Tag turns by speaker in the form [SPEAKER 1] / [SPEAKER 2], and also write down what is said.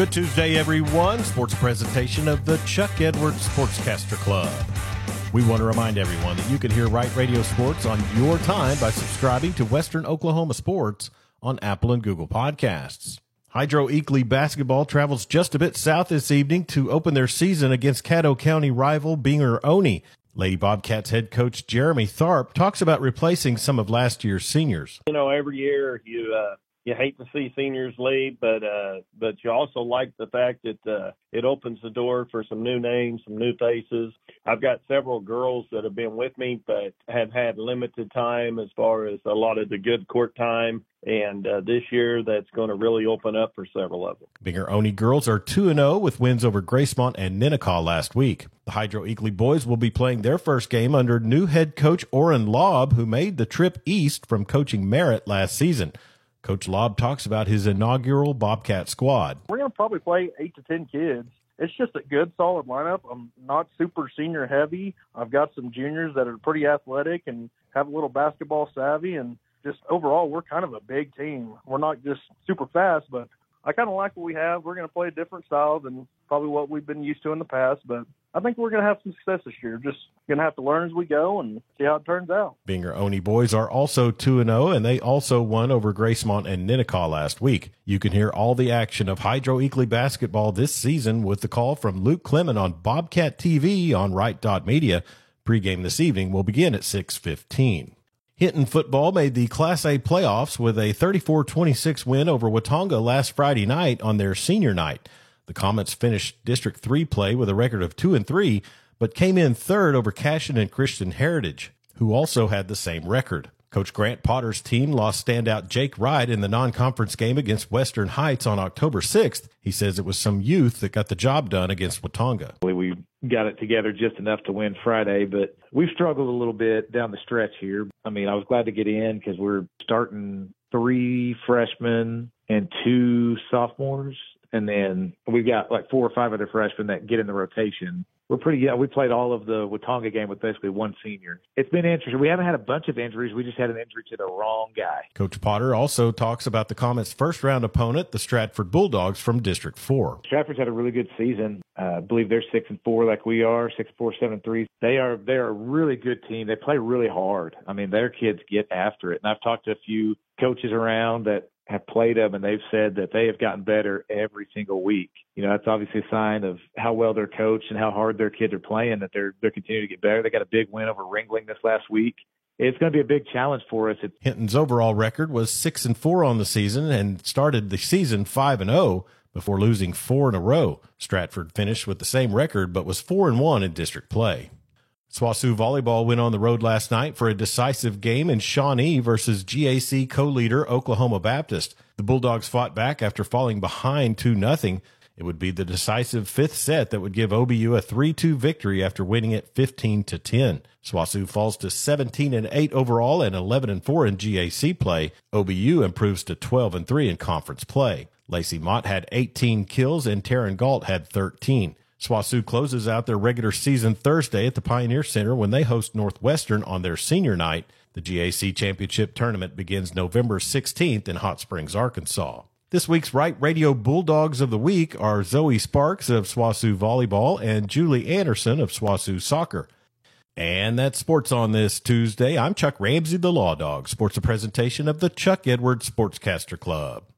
[SPEAKER 1] Good Tuesday, everyone. Sports presentation of the Chuck Edwards Sportscaster Club. We want to remind everyone that you can hear Right Radio Sports on your time by subscribing to Western Oklahoma Sports on Apple and Google Podcasts. Hydro Eakly basketball travels just a bit south this evening to open their season against Caddo County rival Binger Oney. Lady Bobcats head coach Jeremy Tharp talks about replacing some of last year's seniors.
[SPEAKER 2] You know, every year you uh, you hate to see seniors leave, but uh, but you also like the fact that uh, it opens the door for some new names, some new faces. I've got several girls that have been with me, but have had limited time as far as a lot of the good court time. And uh, this year, that's going to really open up for several of them.
[SPEAKER 1] Binger Oney girls are 2 0 with wins over Gracemont and Ninnekah last week. The Hydro Eakly boys will be playing their first game under new head coach Orrin Lobb, who made the trip east from coaching Merritt last season. Coach Lobb talks about his inaugural Bobcat squad.
[SPEAKER 3] We're going to probably play eight to 10 kids. It's just a good, solid lineup. I'm not super senior heavy. I've got some juniors that are pretty athletic and have a little basketball savvy. And just overall, we're kind of a big team. We're not just super fast, but I kind of like what we have. We're going to play a different style than probably what we've been used to in the past, but I think we're going to have some success this year. Just going to have to learn as we go and see how it turns out.
[SPEAKER 1] Binger Oney boys are also 2 and 0, and they also won over Gracemont and Ninnekah last week. You can hear all the action of Hydro Eakly basketball this season with the call from Luke Clement on Bobcat TV on Right Media. Pregame this evening will begin at 615. Hinton football made the Class A playoffs with a 34-26 win over Watonga last Friday night on their senior night. The Comets finished District 3 play with a record of 2 and 3, but came in third over Cashion and Christian Heritage, who also had the same record. Coach Grant Potter's team lost standout Jake Wright in the non-conference game against Western Heights on October 6th. He says it was some youth that got the job done against Watonga.
[SPEAKER 4] We got it together just enough to win Friday, but we've struggled a little bit down the stretch here. I mean, I was glad to get in because we're starting three freshmen and two sophomores and then we've got like four or five other freshmen that get in the rotation. We're pretty, yeah, we played all of the Watonga game with basically one senior. It's been interesting. We haven't had a bunch of injuries. We just had an injury to the wrong guy.
[SPEAKER 1] Coach Potter also talks about the Comets' first round opponent, the Stratford Bulldogs from District 4.
[SPEAKER 4] Stratford's had a really good season. Uh, I believe they're six and four like we are, six, four, seven, three. They are, they are a really good team. They play really hard. I mean, their kids get after it. And I've talked to a few coaches around that have played them and they've said that they have gotten better every single week. You know, that's obviously a sign of how well they're coached and how hard their kids are playing that they're they're continuing to get better. They got a big win over Ringling this last week. It's going to be a big challenge for us.
[SPEAKER 1] Hinton's overall record was 6 and 4 on the season and started the season 5 and 0 before losing 4 in a row. Stratford finished with the same record but was 4 and 1 in district play. SWOSU volleyball went on the road last night for a decisive game in Shawnee versus GAC co-leader Oklahoma Baptist. The Bulldogs fought back after falling behind 2 0. It would be the decisive fifth set that would give OBU a 3-2 victory after winning it 15 to 10. SWOSU falls to 17 and 8 overall and 11 and 4 in GAC play. OBU improves to 12 and 3 in conference play. Lacey Mott had 18 kills and Taryn Galt had 13. SWOSU closes out their regular season Thursday at the Pioneer Center when they host Northwestern on their senior night. The GAC Championship Tournament begins November 16th in Hot Springs, Arkansas. This week's Right Radio Bulldogs of the Week are Zoe Sparks of SWOSU Volleyball and Julie Anderson of SWOSU Soccer. And that's sports on this Tuesday. I'm Chuck Ramsey, the Law Dog. Sports a presentation of the Chuck Edwards Sportscaster Club.